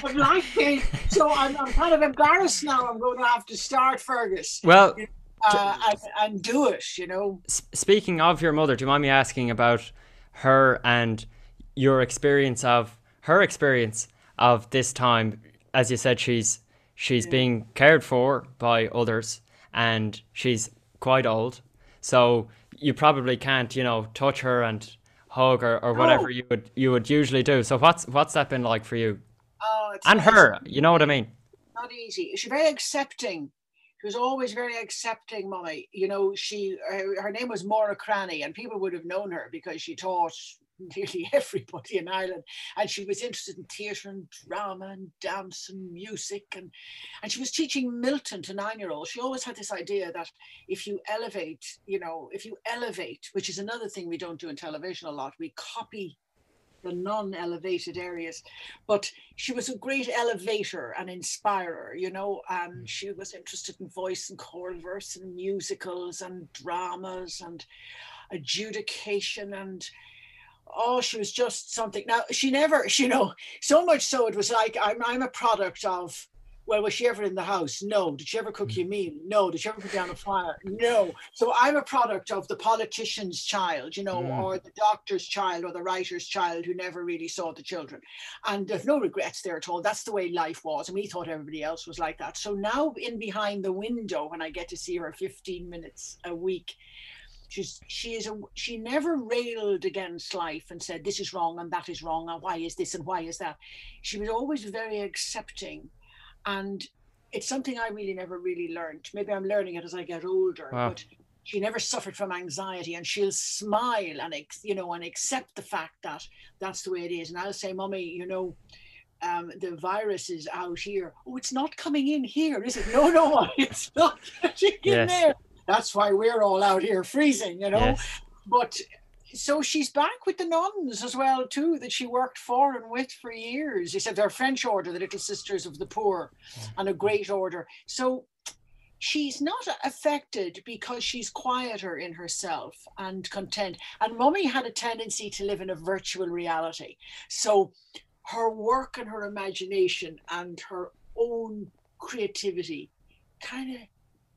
Blank page. So I'm, I'm kind of embarrassed now. I'm going to have to start, Fergus,
Well,
uh, and, and do it. You know.
speaking of your mother, do you mind me asking about her and your experience of her experience of this time? As you said, she's she's being cared for by others, and she's quite old, so you probably can't, you know, touch her and hug her or whatever
No.
you would you would usually do. So what's what's that been like for you
Oh,
and her? You know what I mean?
not easy. She's very accepting. She was always very accepting, mummy. You know, she her, her name was Maura Cranny, and people would have known her because she taught nearly everybody in Ireland, and she was interested in theatre and drama and dance and music, and and she was teaching Milton to nine-year-olds. She always had this idea that if you elevate, you know, if you elevate, which is another thing we don't do in television a lot, we copy the non-elevated areas but she was a great elevator and inspirer you know and she was interested in voice and choral verse and musicals and dramas and adjudication and oh she was just something. Now she never you know so much so it was like i'm, I'm a product of well, was she ever in the house? No. Did she ever cook you a meal? No. Did she ever put down a fire? No. So I'm a product of the politician's child, you know,
Mm.
or the doctor's child or the writer's child who never really saw the children. And there's no regrets there at all. That's the way life was. And we thought everybody else was like that. So now in behind the window, when I get to see her 15 minutes a week, she's she is a she never railed against life and said this is wrong and that is wrong and why is this and why is that. She was always very accepting and it's something I really never really learned. Maybe I'm learning it as I get older.
Wow.
But she never suffered from anxiety and she'll smile and you know and accept the fact that that's the way it is and i'll say mommy you know um, the virus is out here oh it's not coming in here is it no no it's not getting in there that's why we're all out here freezing you know
Yes.
but so she's back with the nuns as well too that she worked for and with for years. Except they're french order the little sisters of the poor mm. and a great order. So she's not affected because she's quieter in herself and content. And mummy had a tendency to live in a virtual reality. So her work and her imagination and her own creativity kind of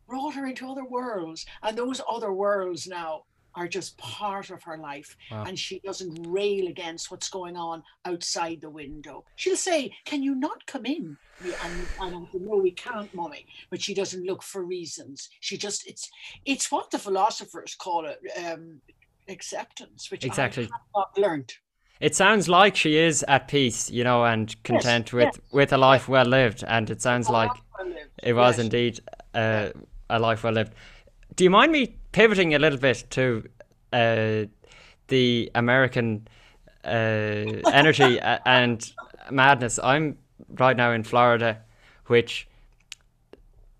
brought her into other worlds. And those other worlds now are just part of her life
Wow.
and she doesn't rail against what's going on outside the window she'll say can you not come in and, and I say, no we can't mummy but she doesn't look for reasons she just it's it's what the philosophers call it um acceptance which
Exactly.
i have not learned
It sounds like she is at peace, you know, and content with,
yes.
with a life well lived. And it sounds like it was
Yes.
indeed uh, a life well lived. Do you mind me pivoting a little bit to uh, the American uh, energy and madness? I'm right now in Florida, which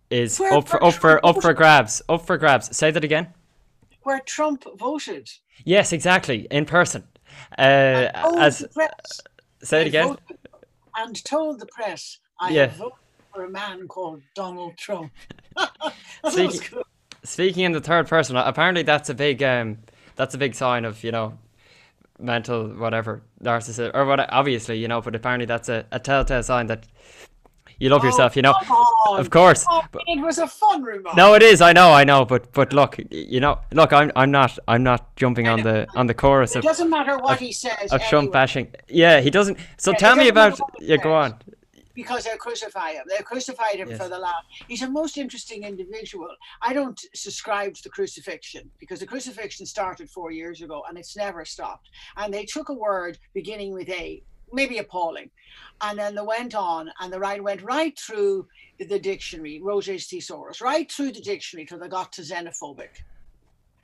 is
Where-
up for
where
up for
Trump
up for grabs. Up for grabs. Say that again.
where trump voted
Yes, exactly. In person. Uh, as say it again.
and told the press I
Yeah.
voted for a man called Donald Trump. that was
Speaking- in the third person apparently that's a big um that's a big sign of you know mental whatever narcissist or what obviously you know but apparently that's a, a telltale sign that you love
Oh,
yourself you know
on.
of course
Oh, it was a fun remark.
no it is i know i know but but look you know look i'm i'm not i'm not jumping on the on the chorus
it
of
doesn't matter what
of-
he says.
of trump
anyway,
bashing yeah he doesn't so
Yeah,
tell me about yeah go on
because they crucify him. They crucified him
Yes.
for the laugh. He's a most interesting individual. I don't subscribe to the crucifixion because the crucifixion started four years ago and it's never stopped. And they took a word beginning with A, maybe appalling, and then they went on and the right went right through the dictionary, Roget's thesaurus, right through the dictionary till they got to xenophobic.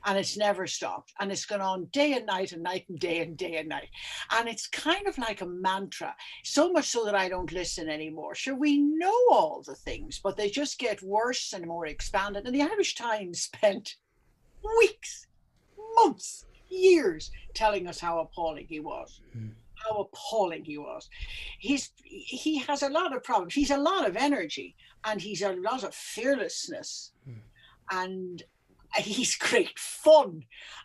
And it's never stopped. And it's gone on day and night and night and day and day and night. And it's kind of like a mantra so much so that I don't listen anymore. Sure, we know all the things, but they just get worse and more expanded. And the Irish Times spent weeks, months, years telling us how appalling he was. Hmm. How appalling he was. He's he has a lot of problems. He's a lot of energy and he's a lot of fearlessness. Hmm. And he's great fun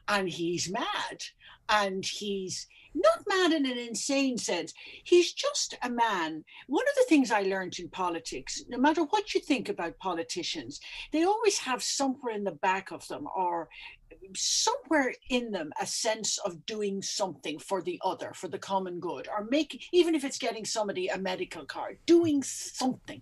and he's mad and he's not mad in an insane sense. He's just a man. One of the things I learned in politics, no matter what you think about politicians, they always have somewhere in the back of them or somewhere in them a sense of doing something for the other, for the common good, or making, even if it's getting somebody a medical card, doing something.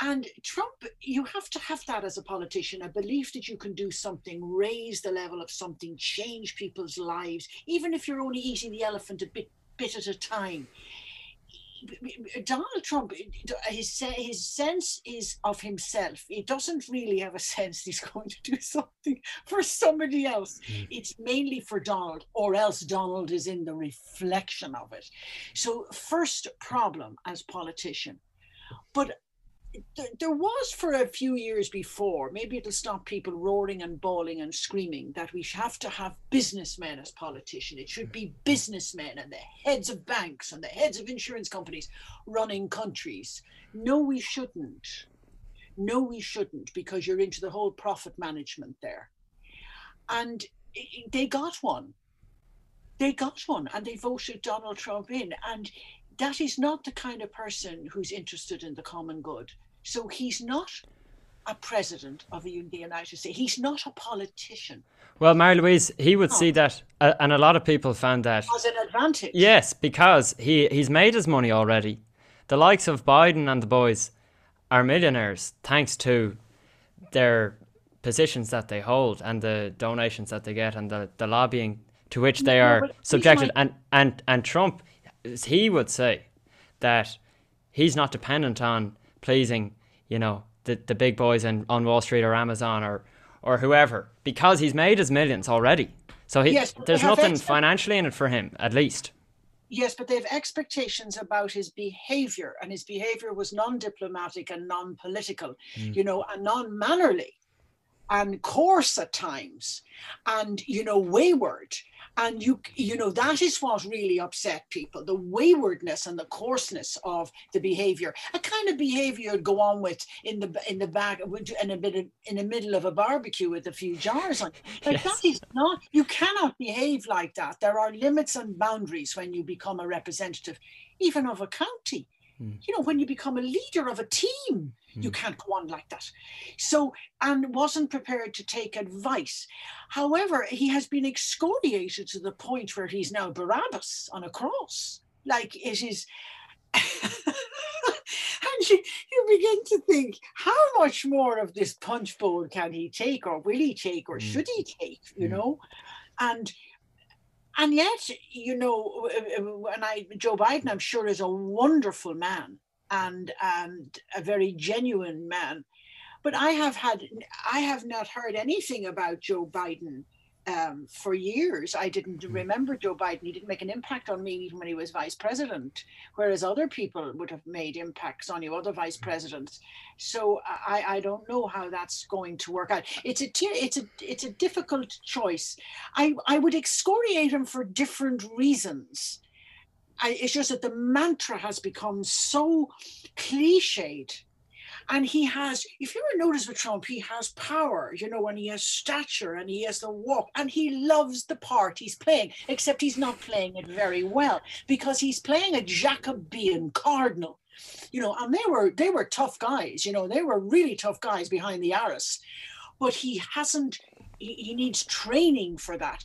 And Trump, you have to have that as a politician a belief that you can do something, raise the level of something, change people's lives, even if you're only eating the elephant a bit, bit at a time. Donald Trump, his his sense is of himself. He doesn't really have a sense he's going to do something for somebody else. Mm. It's mainly for Donald, or else Donald is in the reflection of it. So, first problem as politician, but th- there was for a few years before, maybe it'll stop people roaring and bawling and screaming that we have to have businessmen as politicians. It should be businessmen and the heads of banks and the heads of insurance companies running countries. No, we shouldn't. No, we shouldn't, because you're into the whole profit management there. And they got one. They got one and they voted Donald Trump in. And that is not the kind of person who's interested in the common good. So he's not a president of the United States. He's not a politician
well Marie-Louise he would see that uh, and a lot of people found that
as an advantage.
Yes, because he he's made his money already. The likes of Biden and the boys are millionaires thanks to their positions that they hold and the donations that they get and the, the lobbying to which they
No,
are subjected.
like-
And, and and Trump, he would say that he's not dependent on pleasing, you know, the, the big boys in, on Wall Street or Amazon or or whoever because he's made his millions already. So he,
Yes,
there's nothing
extra-
financially in it for him, at least.
Yes, but they have expectations about his behavior, and his behavior was non-diplomatic and non-political, mm. you know, and non-mannerly, and coarse at times, and you know, wayward. And you, you know, that is what really upset people: the waywardness and the coarseness of the behavior. A kind of behavior you'd go on with in the in the back in a bit of, in the middle of a barbecue with a few jars on. Like
Yes.
that is not. You cannot behave like that. There are limits and boundaries when you become a representative, even of a county.
Mm.
You know, when you become a leader of a team, you
Mm.
can't go on like that. So, and wasn't prepared to take advice. However, he has been excoriated to the point where he's now Barabbas on a cross. Like it is. and you, you begin to think, how much more of this punch bowl can he take, or will he take, or
Mm.
should he take? You
Mm.
know, and and yet, you know, when I Joe Biden, I'm sure is a wonderful man and and a very genuine man, but I have had I have not heard anything about Joe Biden um, for years. I didn't remember Joe Biden. He didn't make an impact on me even when he was vice president, whereas other people would have made impacts on you, other vice presidents. So I, I don't know how that's going to work out. It's a it's a it's a difficult choice. I I would excoriate him for different reasons. I, it's just that the mantra has become so cliched. And he has if you ever notice with trump he has power you know and he has stature and he has the walk and he loves the part he's playing except he's not playing it very well because he's playing a jacobean cardinal. You know and they were they were tough guys you know they were really tough guys behind the arras but he hasn't he, he needs training for that.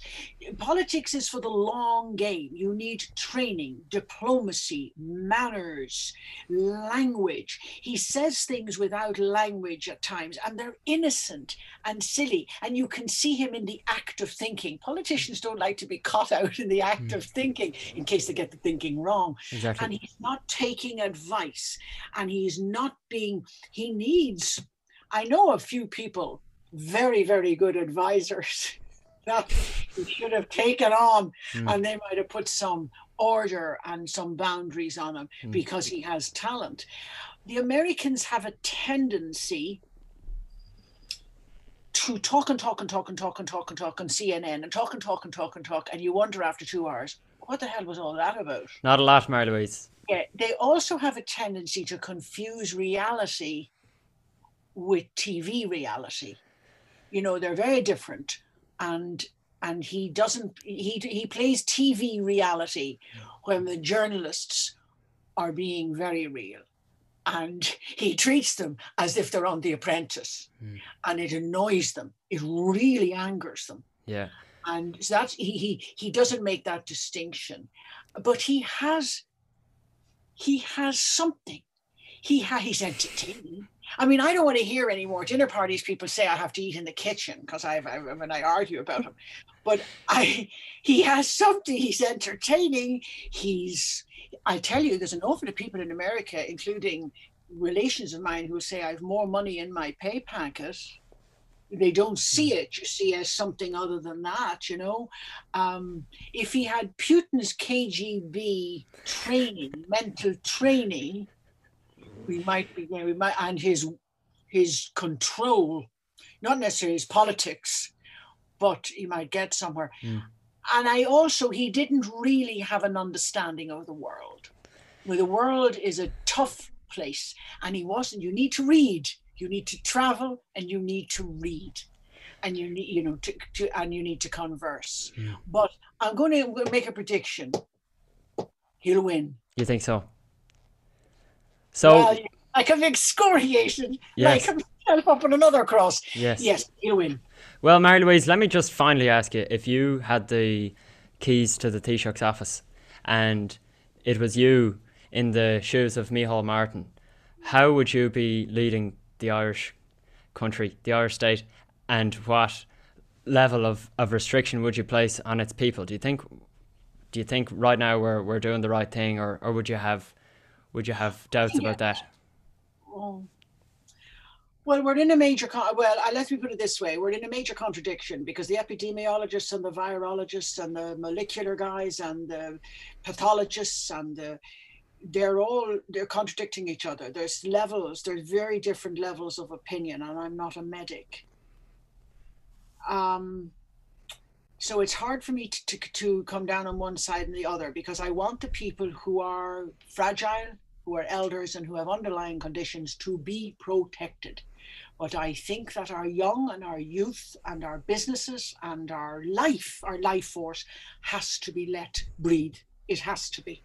Politics is for the long game. You need training diplomacy manners language. He says things without language at times and they're innocent and silly and you can see him in the act of thinking. Politicians don't like to be caught out in the act of mm. thinking in case they get the thinking wrong.
Exactly.
and he's not taking advice and he's not being he needs i know a few people very very good advisors that he should have taken on
Mm.
and they might have put some order and some boundaries on him
Mm.
because he has talent the americans have a tendency to talk and talk and talk and talk and talk and talk on cnn and talk and talk and talk and talk and you wonder after two hours what the hell was all that about
Not a lot, Marie-Louise.
yeah, they also have a tendency to confuse reality with TV reality. You know, they're very different, and and he doesn't. He he plays TV reality when the journalists are being very real, and he treats them as if they're on The Apprentice,
Mm.
and it annoys them. It really angers them
Yeah.
and so that's he he he doesn't make that distinction but he has he has something he ha- he's entertaining i mean i don't want to hear any more dinner parties people say i have to eat in the kitchen because i I, when i argue about him but i he has something he's entertaining he's i tell you there's an awful lot of people in america including relations of mine who say i have more money in my pay packet. They don't see it you see as something other than that you know? Um, if he had putin's kgb training mental training we might be you know, we might and his his control not necessarily his politics but he might get somewhere.
Mm.
and i also he didn't really have an understanding of the world. Well, the world is a tough place and he wasn't you need to read. You need to travel and you need to read. And you need you know to, to and you need to converse.
Yeah.
but i'm going to make a prediction. He'll win.
You think so? So
well, like an excoriation
Yes.
like himself up on another cross
yes.
yes he'll win
Well, Marie-Louise, let me just finally ask you if you had the keys to the Taoiseach's office and it was you in the shoes of Micheál Martin, how would you be leading the Irish country, the Irish state, and what level of, of restriction would you place on its people? Do you think do you think right now we're, we're doing the right thing or, or would you have would you have doubts about that?
Oh. Well, we're in a major, con- well, uh, let me put it this way. We're in a major contradiction because the epidemiologists and the virologists and the molecular guys and the pathologists and the, they're all, they're contradicting each other. There's levels, there's very different levels of opinion and I'm not a medic. Um, so it's hard for me to, to, to come down on one side and the other because I want the people who are fragile, who are elders and who have underlying conditions to be protected. But I think that our young and our youth and our businesses and our life, our life force, has to be let breathe. It has to be.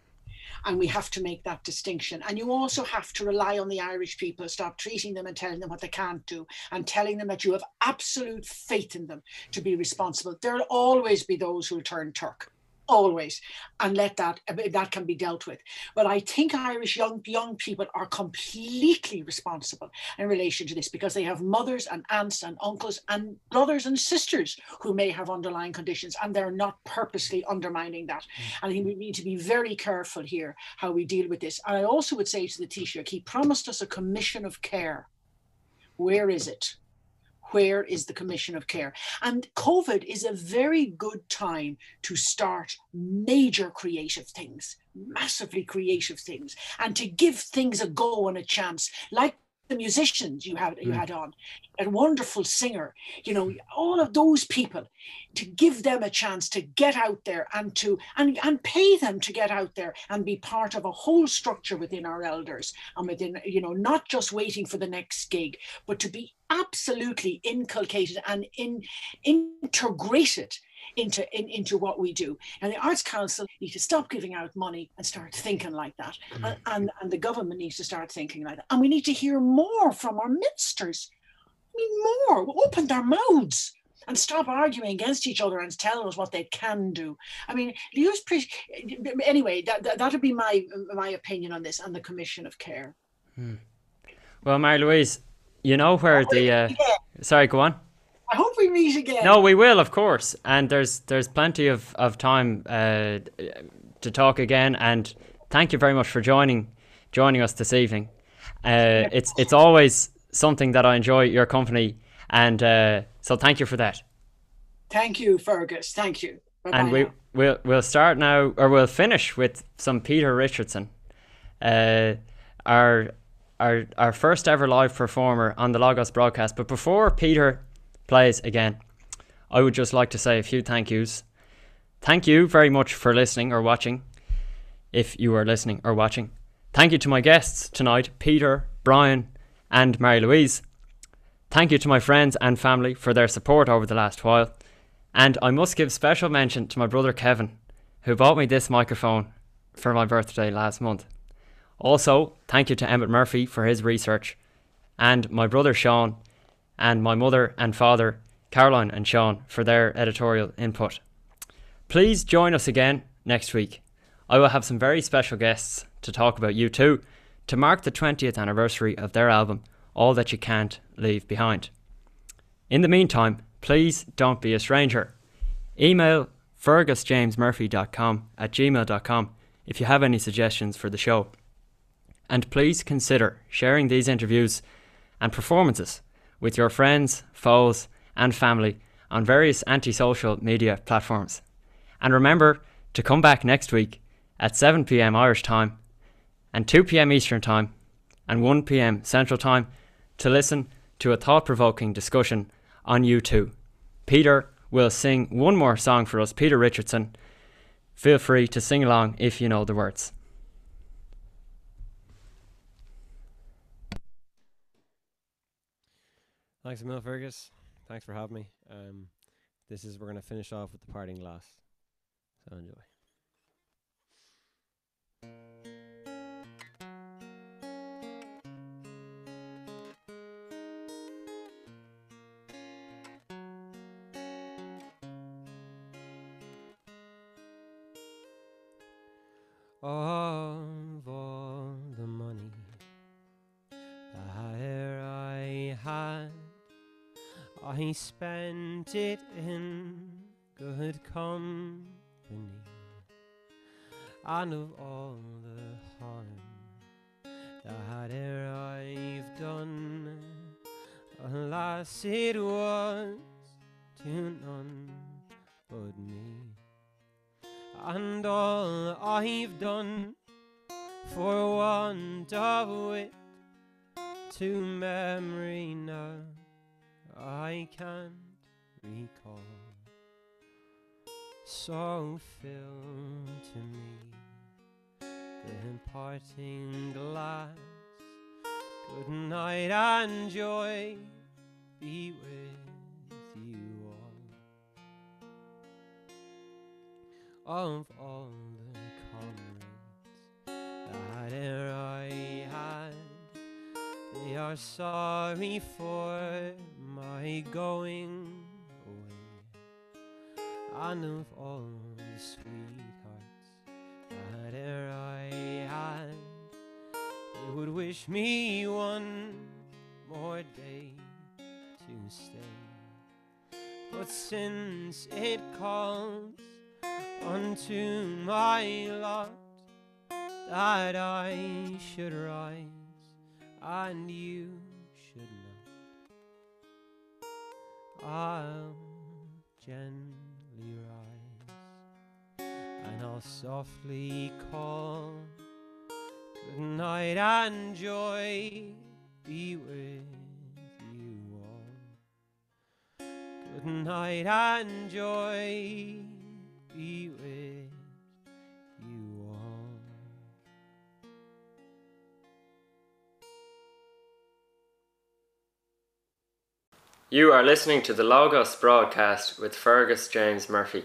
And we have to make that distinction. And you also have to rely on the Irish people, stop treating them and telling them what they can't do, and telling them that you have absolute faith in them to be responsible. There'll always be those who'll turn Turk always and let that eh, that can be dealt with. But i think irish young young people are completely responsible in relation to this because they have mothers and aunts and uncles and brothers and sisters who may have underlying conditions and they're not purposely undermining that. Mm. And i think we need to be very careful here how we deal with this. And i also would say to the taoiseach he promised us a commission of care. Where is it where is the commission of care? And covid is a very good time to start major creative things massively creative things and to give things a go and a chance. Like the musicians you had you
Mm.
had on a wonderful singer you know all of those people to give them a chance to get out there and to and and pay them to get out there and be part of a whole structure within our elders and within you know not just waiting for the next gig but to be absolutely inculcated and in integrated into in, into what we do and the arts council need to stop giving out money and start thinking like that and, and and the government needs to start thinking like that and we need to hear more from our ministers I mean, more We'll open their mouths and stop arguing against each other and telling us what they can do. I mean, use pre- anyway. That, that that'd be my my opinion on this and the Commission of Care.
Well, Marie-Louise, you know where the. Uh, sorry, go on.
I hope we meet again.
No, we will, of course, and there's there's plenty of of time uh, to talk again. And thank you very much for joining joining us this evening. Uh, it's it's always something that I enjoy your company, and uh, so thank you for that.
Thank you, Fergus. Thank you. Bye-bye
And we
now.
we'll we'll start now, or we'll finish with some Peter Richardson, uh, our our our first ever live performer on the Lagos broadcast. But before Peter plays again, I would just like to say a few thank yous. Thank you very much for listening or watching. If you are listening or watching, thank you to my guests tonight, Peter, Brian, and Marie-Louise. Thank you to my friends and family for their support over the last while. And I must give special mention to my brother Kevin, who bought me this microphone for my birthday last month. Also, thank you to Emmett Murphy for his research, and my brother Sean, and my mother and father, Caroline and Sean, for their editorial input. Please join us again next week. I will have some very special guests to talk about U2, to mark the 20th anniversary of their album, All That You Can't Leave Behind. In the meantime, please don't be a stranger. Email fergusjamesmurphy.com at gmail.com if you have any suggestions for the show. And please consider sharing these interviews and performances with your friends, foes, and family on various antisocial media platforms. And remember to come back next week at 7 pm Irish time and 2 pm Eastern time and 1 pm Central time to listen to a thought provoking discussion on U2. Peter will sing one more song for us, Peter Richardson. Feel free to sing along if you know the words.
Thanks million, Fergus. Thanks for having me. Um, this is we're gonna finish off with the parting glass. So enjoy. Of I spent it in good company. And of all the harm that e'er I've done,
Alas, it was to none but me. And all I've done for want of wit to memory now I can't recall. So fill to me the parting glass. Good night and joy be with you all. Of all the comrades that e'er I had, they are sorry for my going away. I And of all the sweethearts that e'er I had, they would wish me one more day to stay. But since it calls unto my lot that I should rise and you should not, I'll gently rise and I'll softly call. Good night and joy be with you all. Good night and joy be with
You are listening to the Logos broadcast with Fergus James Murphy.